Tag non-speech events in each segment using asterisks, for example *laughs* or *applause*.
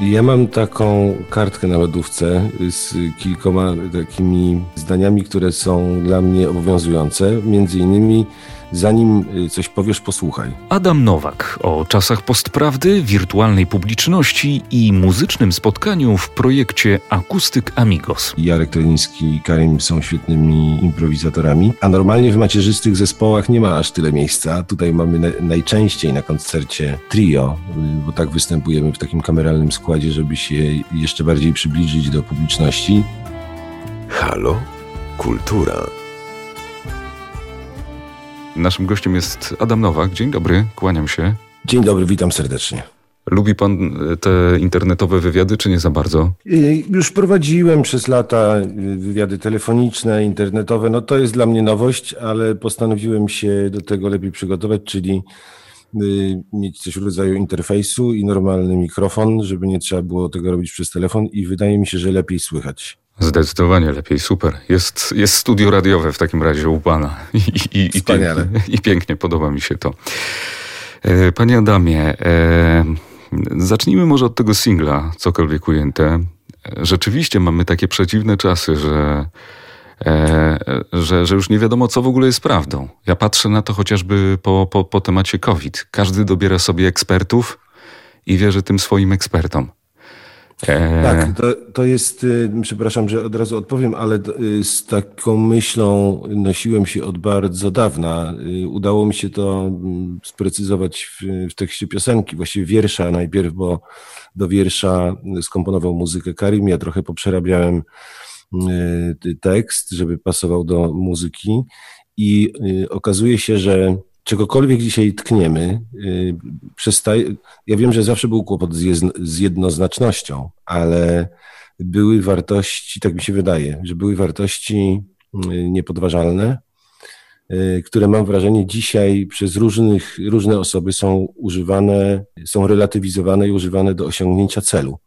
Ja mam taką kartkę na lodówce z kilkoma takimi zdaniami, które są dla mnie obowiązujące. Między innymi zanim coś powiesz, posłuchaj. Adam Nowak o czasach postprawdy, wirtualnej publiczności i muzycznym spotkaniu w projekcie Akustyk Amigos. Jarek Treliński i Karim są świetnymi improwizatorami, a normalnie w macierzystych zespołach nie ma aż tyle miejsca. Tutaj mamy na, najczęściej na koncercie trio, bo tak występujemy w takim kameralnym składzie, żeby się jeszcze bardziej przybliżyć do publiczności. Halo? Kultura. Naszym gościem jest Adam Nowak. Dzień dobry, kłaniam się. Dzień dobry, witam serdecznie. Lubi pan te internetowe wywiady, czy nie za bardzo? Już prowadziłem przez lata wywiady telefoniczne, internetowe. No to jest dla mnie nowość, ale postanowiłem się do tego lepiej przygotować, czyli mieć coś w rodzaju interfejsu i normalny mikrofon, żeby nie trzeba było tego robić przez telefon i wydaje mi się, że lepiej słychać. Zdecydowanie lepiej, super. Jest, jest studio radiowe w takim razie u pana. I, i, i, pięknie, *laughs* I pięknie, podoba mi się to. E, panie Adamie, e, zacznijmy może od tego singla, cokolwiek ujęte. Rzeczywiście mamy takie przeciwne czasy, że, e, że, że już nie wiadomo, co w ogóle jest prawdą. Ja patrzę na to chociażby po, po, po temacie COVID. Każdy dobiera sobie ekspertów i wierzy tym swoim ekspertom. E, tak, to, to jest, y, przepraszam, że od razu odpowiem, ale y, z taką myślą nosiłem się od bardzo dawna. Y, udało mi się to mm, sprecyzować w, w tekście piosenki, właściwie wiersza najpierw, bo do wiersza skomponował muzykę Karim, ja trochę poprzerabiałem tekst, żeby pasował do muzyki. I okazuje się, że czegokolwiek dzisiaj tkniemy, y, przestaje, ja wiem, że zawsze był kłopot z jednoznacznością, ale były wartości, tak mi się wydaje, że były wartości y, niepodważalne, y, które mam wrażenie dzisiaj przez różnych, różne osoby są używane, są relatywizowane i używane do osiągnięcia celu.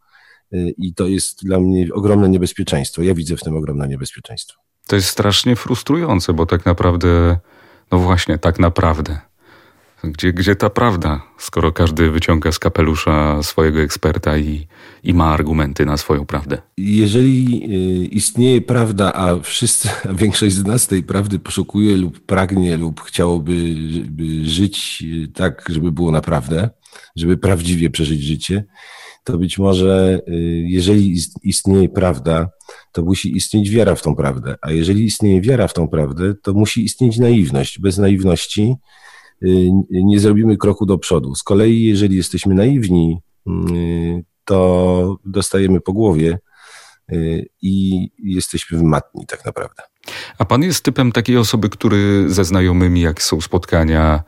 I to jest dla mnie ogromne niebezpieczeństwo. Ja widzę w tym ogromne niebezpieczeństwo. To jest strasznie frustrujące, bo tak naprawdę no właśnie, tak naprawdę. Gdzie, gdzie ta prawda, skoro każdy wyciąga z kapelusza swojego eksperta i, i ma argumenty na swoją prawdę? Jeżeli y, istnieje prawda, a wszyscy, *laughs* a większość z nas tej prawdy poszukuje lub pragnie lub chciałoby żyć y, tak, żeby było naprawdę, żeby prawdziwie przeżyć życie, to być może y, jeżeli istnieje prawda, to musi istnieć wiara w tą prawdę. A jeżeli istnieje wiara w tą prawdę, to musi istnieć naiwność. Bez naiwności y, nie zrobimy kroku do przodu. Z kolei, jeżeli jesteśmy naiwni, y, to dostajemy po głowie i jesteśmy matni tak naprawdę. A pan jest typem takiej osoby, który ze znajomymi, jak są spotkania,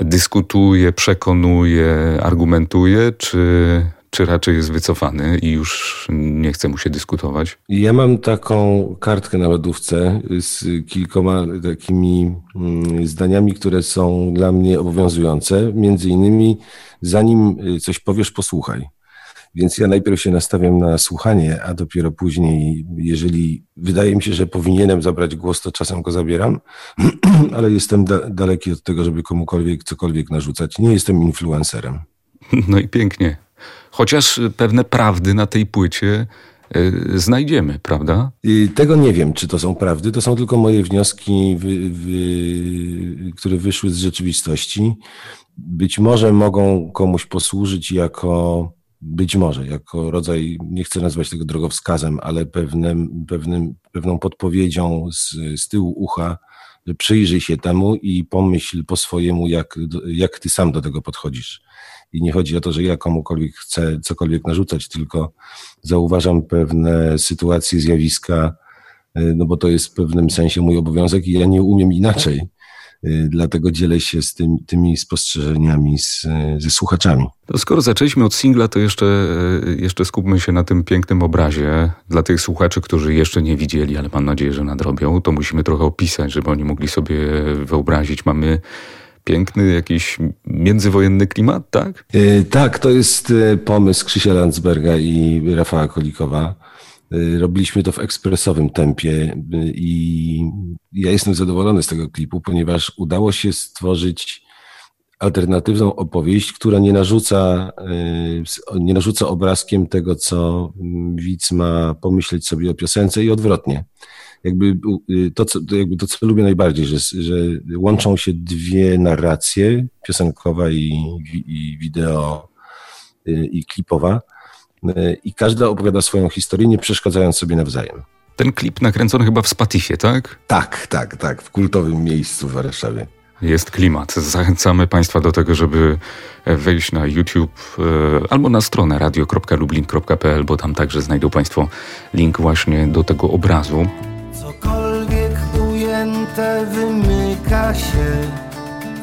dyskutuje, przekonuje, argumentuje, czy czy raczej jest wycofany i już nie chce mu się dyskutować? Ja mam taką kartkę na lodówce z kilkoma takimi mm, zdaniami, które są dla mnie obowiązujące. Między innymi, zanim coś powiesz, posłuchaj. Więc ja najpierw się nastawiam na słuchanie, a dopiero później, jeżeli wydaje mi się, że powinienem zabrać głos, to czasem go zabieram, *clears throat* ale jestem da daleki od tego, żeby komukolwiek cokolwiek narzucać. Nie jestem influencerem. No i pięknie. Chociaż pewne prawdy na tej płycie y, znajdziemy, prawda? Tego nie wiem, czy to są prawdy. To są tylko moje wnioski, wy, które wyszły z rzeczywistości. Być może mogą komuś posłużyć jako, być może, jako rodzaj, nie chcę nazwać tego drogowskazem, ale pewnym, pewnym, pewną podpowiedzią z, z tyłu ucha, przyjrzyj się temu i pomyśl po swojemu, jak, jak ty sam do tego podchodzisz. I nie chodzi o to, że ja komukolwiek chcę cokolwiek narzucać, tylko zauważam pewne sytuacje, zjawiska, y, no bo to jest w pewnym sensie mój obowiązek i ja nie umiem inaczej. Y, dlatego dzielę się z tym, tymi spostrzeżeniami z, ze słuchaczami. To skoro zaczęliśmy od singla, to jeszcze, y, jeszcze skupmy się na tym pięknym obrazie. Dla tych słuchaczy, którzy jeszcze nie widzieli, ale mam nadzieję, że nadrobią, to musimy trochę opisać, żeby oni mogli sobie wyobrazić. Mamy piękny jakiś międzywojenny klimat, tak? Yy, tak, to jest e, pomysł Krzysia Landsberga i Rafała Kolikowa. Yy, robiliśmy to w ekspresowym tempie i ja jestem zadowolony z tego klipu, ponieważ udało się stworzyć alternatywną opowieść, która nie narzuca, nie narzuca obrazkiem tego, co widz ma pomyśleć sobie o piosence i odwrotnie. Jakby to, co, jakby to, co lubię najbardziej, że, że łączą się dwie narracje, piosenkowa i, i wideo i klipowa, i każda opowiada swoją historię, nie przeszkadzając sobie nawzajem. Ten klip nakręcony chyba w Spatifie, tak? Tak, tak, tak, w kultowym miejscu w Warszawie. Jest klimat. Zachęcamy Państwa do tego, żeby wejść na YouTube e, albo na stronę radio.lublin.pl, bo tam także znajdą Państwo link właśnie do tego obrazu. Cokolwiek ujęte wymyka się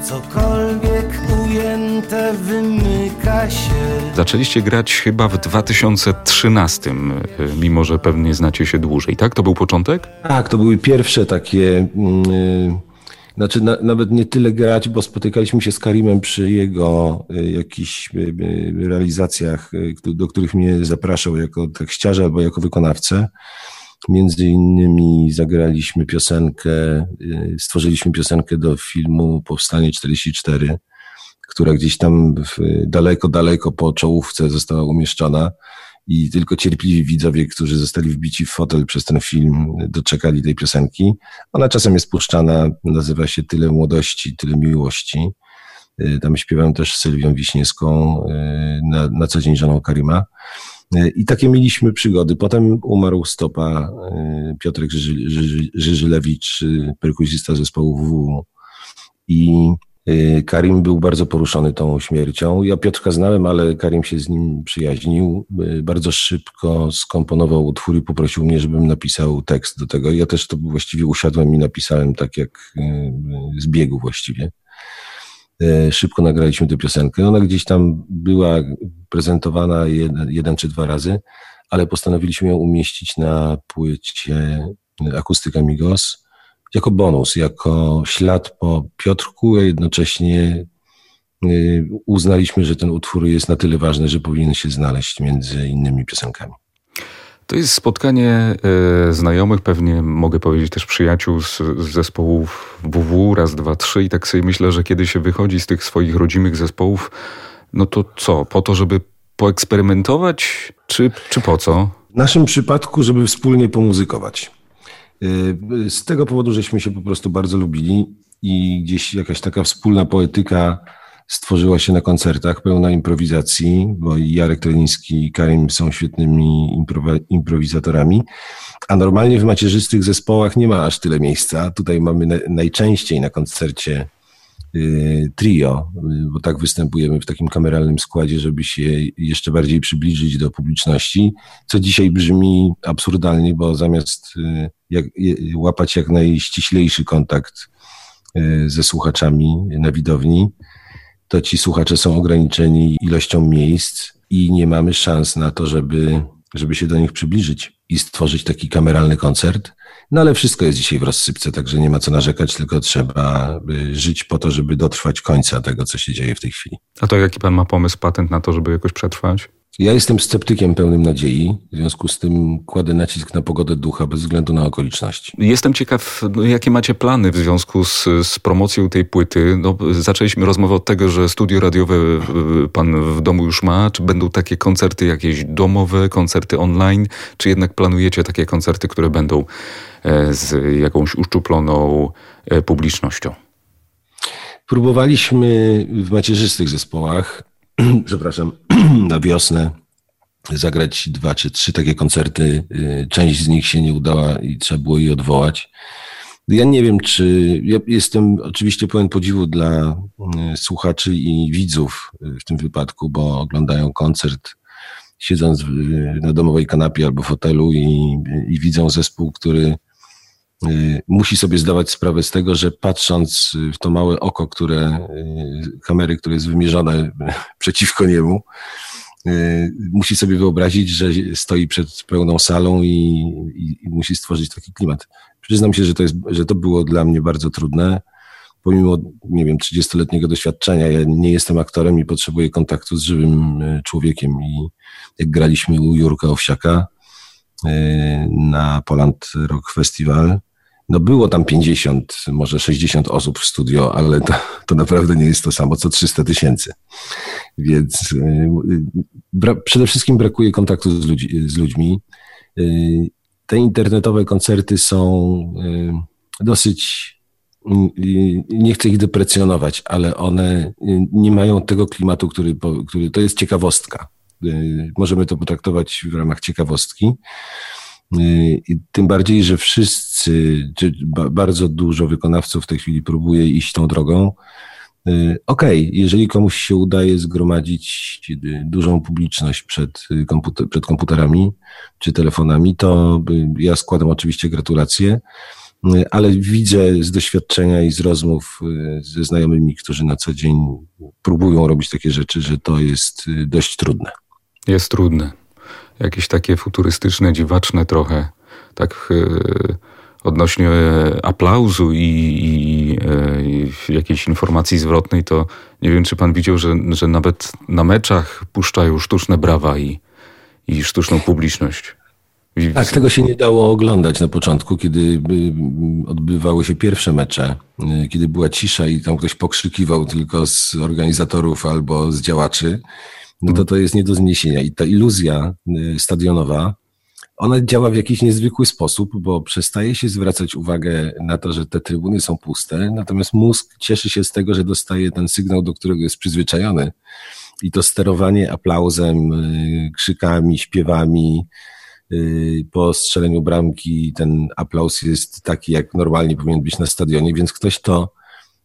Cokolwiek ujęte wymyka się. Zaczęliście grać chyba w 2013, mimo że pewnie znacie się dłużej, tak? To był początek? Tak, to były pierwsze takie. Yy, znaczy, na, nawet nie tyle grać, bo spotykaliśmy się z Karimem przy jego y, jakichś y, y, realizacjach, do których mnie zapraszał jako tekściarza albo jako wykonawcę. Między innymi zagraliśmy piosenkę, stworzyliśmy piosenkę do filmu Powstanie 44, która gdzieś tam daleko, daleko po czołówce została umieszczona i tylko cierpliwi widzowie, którzy zostali wbici w fotel przez ten film, doczekali tej piosenki. Ona czasem jest puszczana, nazywa się Tyle młodości, tyle miłości. Y, tam śpiewam też Sylwią Wiśniewską, y, na, na co dzień żoną Karima. I takie mieliśmy przygody. Potem umarł stopa Piotrek Żyżylewicz, e, perkusista zespołu WW. I Karim był bardzo poruszony tą śmiercią. Ja Piotrka znałem, ale Karim się z nim przyjaźnił. Bardzo szybko skomponował utwór i poprosił mnie, żebym napisał tekst do tego. Ja też to właściwie usiadłem i napisałem tak jak z biegu właściwie. Szybko nagraliśmy tę piosenkę. Ona gdzieś tam była prezentowana jeden, jeden czy dwa razy, ale postanowiliśmy ją umieścić na płycie Akustyka Migos jako bonus, jako ślad po Piotrku, a jednocześnie e, uznaliśmy, że ten utwór jest na tyle ważny, że powinien się znaleźć między innymi piosenkami. To jest spotkanie e, znajomych, pewnie mogę powiedzieć też przyjaciół z, z, zespołów WW, raz, dwa, trzy i tak sobie myślę, że kiedy się wychodzi z tych swoich rodzimych zespołów, no to co, po to, żeby poeksperymentować, czy, czy po co? W naszym przypadku, żeby wspólnie pomuzykować. E, z tego powodu, żeśmy się po prostu bardzo lubili i gdzieś jakaś taka wspólna poetyka stworzyła się na koncertach, pełna improwizacji, bo i Jarek Treliński i Karim są świetnymi improwizatorami, a normalnie w macierzystych zespołach nie ma aż tyle miejsca. Tutaj mamy najczęściej na koncercie y, trio, y, bo tak występujemy w takim kameralnym składzie, żeby się jeszcze bardziej przybliżyć do publiczności, co dzisiaj brzmi absurdalnie, bo zamiast y, jak, łapać jak najściślejszy kontakt ze słuchaczami na widowni, to ci słuchacze są ograniczeni ilością miejsc i nie mamy szans na to, żeby, żeby się do nich przybliżyć i stworzyć taki kameralny koncert. No ale wszystko jest dzisiaj w rozsypce, także nie ma co narzekać, tylko trzeba żyć po to, żeby dotrwać końca tego, co się dzieje w tej chwili. A to jaki pan ma pomysł, patent na to, żeby jakoś przetrwać? Ja jestem sceptykiem pełnym nadziei, w związku z tym kładę nacisk na pogodę ducha bez względu na okoliczności. Jestem ciekaw, no, jakie macie plany w związku z, z promocją tej płyty. No, zaczęliśmy rozmowę od tego, że studio radiowe pan w domu już ma. Czy będą takie koncerty jakieś domowe, koncerty online, czy jednak planujecie takie koncerty, które będą e, z jakąś uszczuploną e, publicznością? Próbowaliśmy w macierzystych zespołach, *clears throat* przepraszam, *clears throat* na wiosnę zagrać dwa czy trzy takie koncerty. Y, część z nich się nie udała i trzeba było je odwołać. Ja nie wiem, czy. Ja jestem oczywiście pełen podziwu dla y, słuchaczy i widzów w tym wypadku, bo oglądają koncert siedząc na domowej kanapie albo fotelu i, i widzą zespół, który y, musi sobie zdawać sprawę z tego, że patrząc w to małe oko, które kamery, które jest wymierzone *laughs* przeciwko niemu, Y, musi sobie wyobrazić, że stoi przed pełną salą i, i, i, musi stworzyć taki klimat. Przyznam się, że to, jest, że to było dla mnie bardzo trudne. Pomimo, nie wiem, 30-letniego doświadczenia, ja nie jestem aktorem i potrzebuję kontaktu z żywym y, człowiekiem. I jak graliśmy u Jurka Owsiaka y, na Poland Rock Festival no było tam 50, może 60 osób w studio, ale to, to naprawdę nie jest to samo co 300 tysięcy. Więc bra, przede wszystkim brakuje kontaktu z, ludzi, z ludźmi. Te internetowe koncerty są dosyć nie chcę ich deprecjonować, ale one nie mają tego klimatu, który, który to jest ciekawostka. Możemy to potraktować w ramach ciekawostki. Tym bardziej, że wszyscy, bardzo dużo wykonawców w tej chwili próbuje iść tą drogą. Okej, okay, jeżeli komuś się udaje zgromadzić dużą publiczność przed, komputer, przed komputerami czy telefonami, to ja składam oczywiście gratulacje ale widzę z doświadczenia i z rozmów y, ze znajomymi, którzy na co dzień próbują robić takie rzeczy, że to jest y, dość trudne. Jest trudne. Jakieś takie futurystyczne, dziwaczne trochę, tak yy, odnośnie aplauzu i, i yy, jakiejś informacji zwrotnej, to nie wiem, czy pan widział, że, że nawet na meczach puszczają sztuczne brawa i, i sztuczną publiczność. Tak, tego się nie dało oglądać na początku, kiedy odbywały się pierwsze mecze, kiedy była cisza i tam ktoś pokrzykiwał tylko z organizatorów albo z działaczy, no to to jest nie do zniesienia. I ta iluzja y, stadionowa, ona działa w jakiś niezwykły sposób, bo przestaje się zwracać uwagę na to, że te trybuny są puste, natomiast mózg cieszy się z tego, że dostaje ten sygnał, do którego jest przyzwyczajony. I to sterowanie aplauzem, krzykami, śpiewami, Y, po strzeleniu bramki ten aplauz jest taki, jak normalnie powinien być na stadionie, więc ktoś to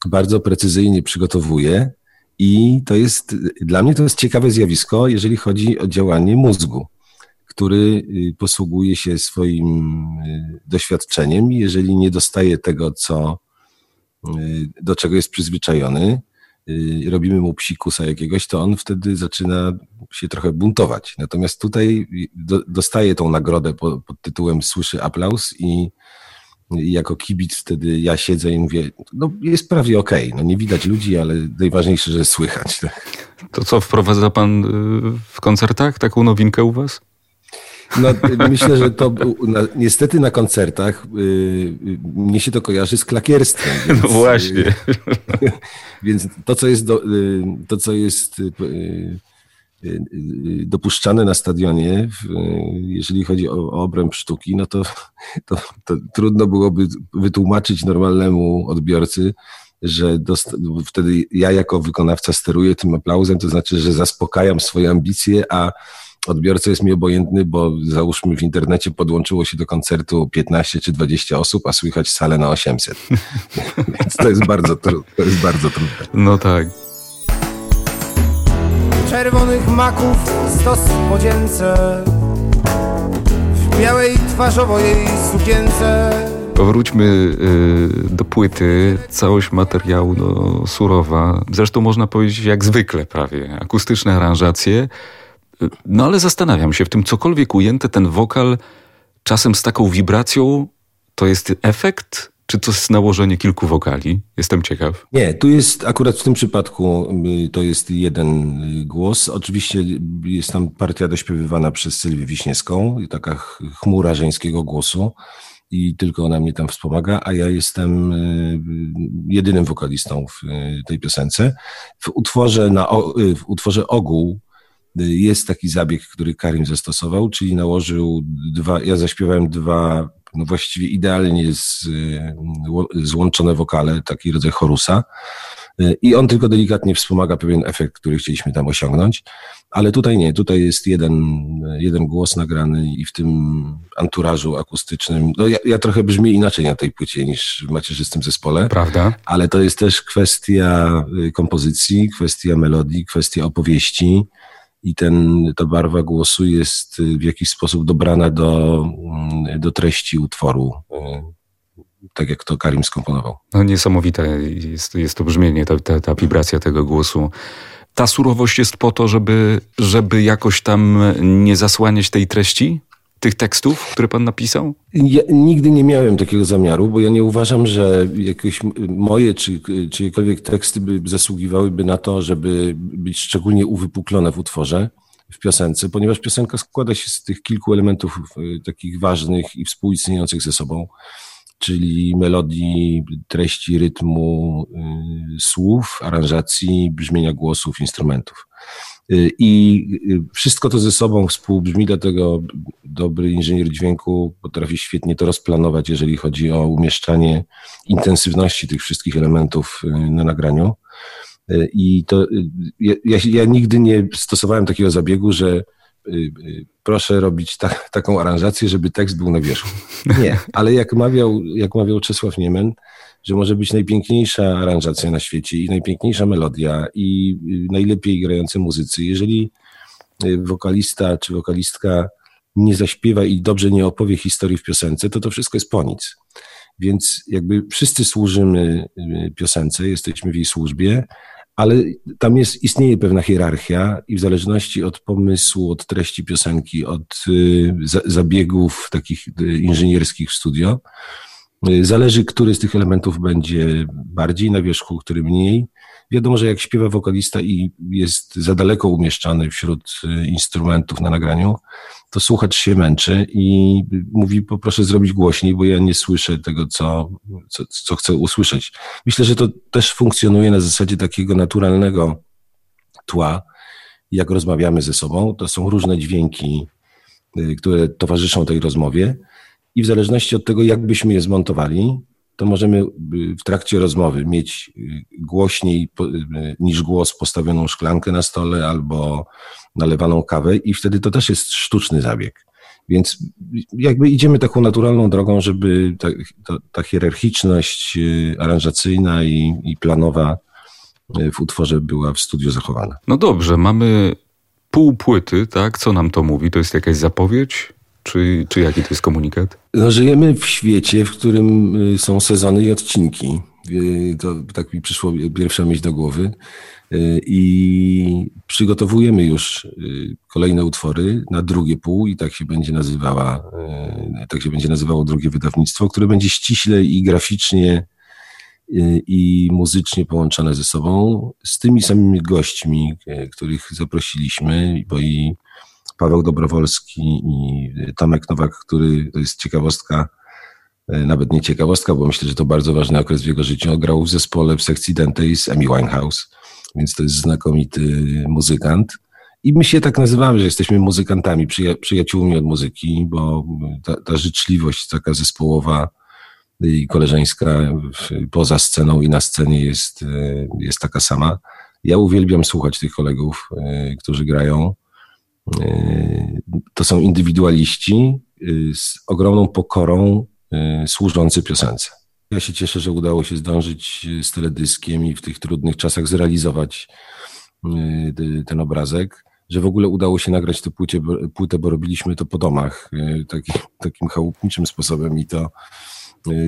bardzo precyzyjnie przygotowuje i to jest, dla mnie to jest ciekawe zjawisko, jeżeli chodzi o działanie mózgu, który y, posługuje się swoim y, doświadczeniem jeżeli nie dostaje tego, co, do czego jest przyzwyczajony, Y, robimy mu psikusa jakiegoś, to on wtedy zaczyna się trochę buntować. Natomiast tutaj do, dostaje tą nagrodę pod, pod tytułem Słyszy aplauz i jako kibic wtedy ja siedzę i mówię, no jest prawie okej, okay. no nie widać ludzi, ale najważniejsze, że słychać. Tak? To co, wprowadza pan y, w koncertach taką nowinkę u was? No, myślę, że to na, niestety na koncertach yy, mnie się to kojarzy z klakierstwem. Więc, no właśnie. Yy, *laughs* więc to, co jest, do, yy, to, co jest dopuszczane na stadionie, jeżeli chodzi o, o obręb sztuki, no to, *laughs* to, to trudno byłoby wytłumaczyć normalnemu odbiorcy, że wtedy ja jako wykonawca steruję tym aplauzem, to znaczy, że zaspokajam swoje ambicje, a odbiorca jest mi obojętny, bo załóżmy w internecie podłączyło się do koncertu 15 czy 20 osób, a słychać salę na 800. *laughs* Więc to jest bardzo, to jest bardzo trudne. No tak. Czerwonych maków stos podzięce W białej twarzowo sukience Powróćmy y, do płyty. Całość materiału no, surowa. Zresztą można powiedzieć jak zwykle prawie. Akustyczne aranżacje. No ale zastanawiam się, w tym cokolwiek ujęte, ten wokal czasem z taką wibracją, to jest efekt, czy to jest nałożenie kilku wokali? Jestem ciekaw. Nie, tu jest akurat w tym przypadku y, to jest jeden y, głos. Oczywiście jest tam partia dośpiewywana przez Sylwię Wiśniewską, taka chmura żeńskiego głosu i tylko ona mnie tam wspomaga, a ja jestem y, jedynym wokalistą w tej piosence. W utworze, na, w utworze Ogół jest taki zabieg, który Karim zastosował, czyli nałożył dwa, ja zaśpiewałem dwa, no właściwie idealnie z, złączone wokale, taki rodzaj chorusa. I on tylko delikatnie wspomaga pewien efekt, który chcieliśmy tam osiągnąć, ale tutaj nie, tutaj jest jeden, jeden głos nagrany i w tym anturażu akustycznym. No ja, ja trochę brzmię inaczej na tej płycie niż w macierzystym zespole. Prawda. Ale to jest też kwestia kompozycji, kwestia melodii, kwestia opowieści i ten, ta barwa głosu jest w jakiś sposób dobrana do, mm, do treści utworu, y, tak jak to Karim skomponował. No niesamowite jest, jest to brzmienie, ta, ta, ta wibracja tego głosu. Ta surowość jest po to, żeby, żeby jakoś tam nie zasłaniać tej treści? Tych tekstów, które pan napisał? Ja nigdy nie miałem takiego zamiaru, bo ja nie uważam, że jakieś moje czy czyjekolwiek teksty by zasługiwałyby na to, żeby być szczególnie uwypuklone w utworze, w piosence, ponieważ piosenka składa się z tych kilku elementów takich ważnych i współistniejących ze sobą czyli melodii, treści, rytmu, słów, aranżacji, brzmienia głosów, instrumentów. I wszystko to ze sobą współbrzmi, dlatego dobry inżynier dźwięku potrafi świetnie to rozplanować, jeżeli chodzi o umieszczanie intensywności tych wszystkich elementów na nagraniu. I to ja, ja nigdy nie stosowałem takiego zabiegu, że Y, y, proszę robić ta, taką aranżację, żeby tekst był na wierzchu. Nie, ale jak mawiał, jak mawiał Czesław Niemen, że może być najpiękniejsza aranżacja na świecie i najpiękniejsza melodia i y, najlepiej grający muzycy. Jeżeli wokalista czy wokalistka nie zaśpiewa i dobrze nie opowie historii w piosence, to to wszystko jest po nic. Więc jakby wszyscy służymy piosence, jesteśmy w jej służbie, ale tam jest, istnieje pewna hierarchia i w zależności od pomysłu, od treści piosenki, od y, zabiegów takich y, inżynierskich w studio, y, zależy, który z tych elementów będzie bardziej na wierzchu, który mniej. Wiadomo, że jak śpiewa wokalista i jest za daleko umieszczany wśród instrumentów na nagraniu, to słuchacz się męczy i mówi, poproszę zrobić głośniej, bo ja nie słyszę tego, co, co, co chcę usłyszeć. Myślę, że to też funkcjonuje na zasadzie takiego naturalnego tła, jak rozmawiamy ze sobą. To są różne dźwięki, y, które towarzyszą tej rozmowie i w zależności od tego, jak byśmy je zmontowali, to możemy y, w trakcie rozmowy mieć y, głośniej y, niż głos postawioną szklankę na stole albo nalewaną kawę i wtedy to też jest sztuczny zabieg. Więc jakby idziemy taką naturalną drogą, żeby ta, ta, ta hierarchiczność aranżacyjna i, i planowa w utworze była w studiu zachowana. No dobrze, mamy pół płyty, tak? Co nam to mówi? To jest jakaś zapowiedź? Czy, czy jaki to jest komunikat? No, żyjemy w świecie, w którym y, są sezony i odcinki. Y, to tak mi przyszło pierwsza myśl do głowy. Y, I przygotowujemy już kolejne utwory na drugie pół i tak się będzie nazywała, tak się będzie nazywało drugie wydawnictwo, które będzie ściśle i graficznie i muzycznie połączone ze sobą z tymi samymi gośćmi, których zaprosiliśmy, bo i Paweł Dobrowolski i Tomek Nowak, który to jest ciekawostka, e, nawet nie ciekawostka, bo myślę, że to bardzo ważny okres w jego życiu. Grał w zespole w sekcji dentej z Amy Winehouse, więc to jest znakomity muzykant. I my się tak nazywamy, że jesteśmy muzykantami, przyja przyjaciółmi od muzyki, bo ta, ta życzliwość taka zespołowa i koleżeńska poza sceną i na scenie jest, e, jest taka sama. Ja uwielbiam słuchać tych kolegów, e, którzy grają to są indywidualiści y, z ogromną pokorą y, służący piosence. Ja się cieszę, że udało się zdążyć z teledyskiem i w tych trudnych czasach zrealizować y, ten obrazek, że w ogóle udało się nagrać tę płytę bo robiliśmy to po domach, takim, takim chałupniczym sposobem i to,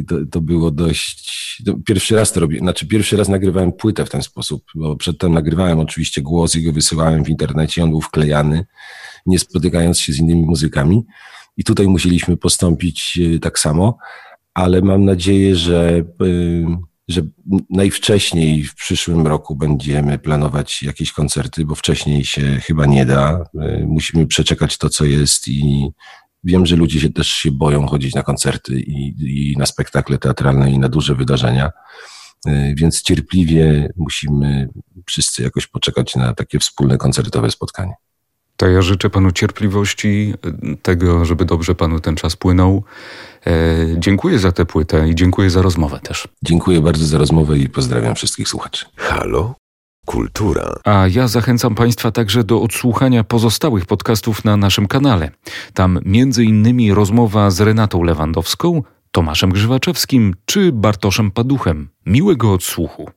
to, to było dość... Pierwszy raz to robię, znaczy pierwszy raz nagrywałem płytę w ten sposób, bo przedtem nagrywałem oczywiście głos i go wysyłałem w internecie, on był wklejany nie spotykając się z innymi muzykami. I tutaj musieliśmy postąpić e, tak samo, ale mam nadzieję, że, e, że najwcześniej w przyszłym roku będziemy planować jakieś koncerty, bo wcześniej się chyba nie da. Musimy przeczekać to, co jest i wiem, że ludzie się też się boją chodzić na koncerty i, i na spektakle teatralne i na duże wydarzenia. Więc cierpliwie musimy wszyscy jakoś poczekać na takie wspólne koncertowe spotkanie. To ja życzę panu cierpliwości, tego, żeby dobrze panu ten czas płynął. E, dziękuję za tę płytę i dziękuję za rozmowę też. Dziękuję bardzo za rozmowę i pozdrawiam wszystkich słuchaczy. Halo? Kultura. A ja zachęcam Państwa także do odsłuchania pozostałych podcastów na naszym kanale. Tam między innymi rozmowa z Renatą Lewandowską, Tomaszem Grzywaczewskim czy Bartoszem Paduchem. Miłego odsłuchu.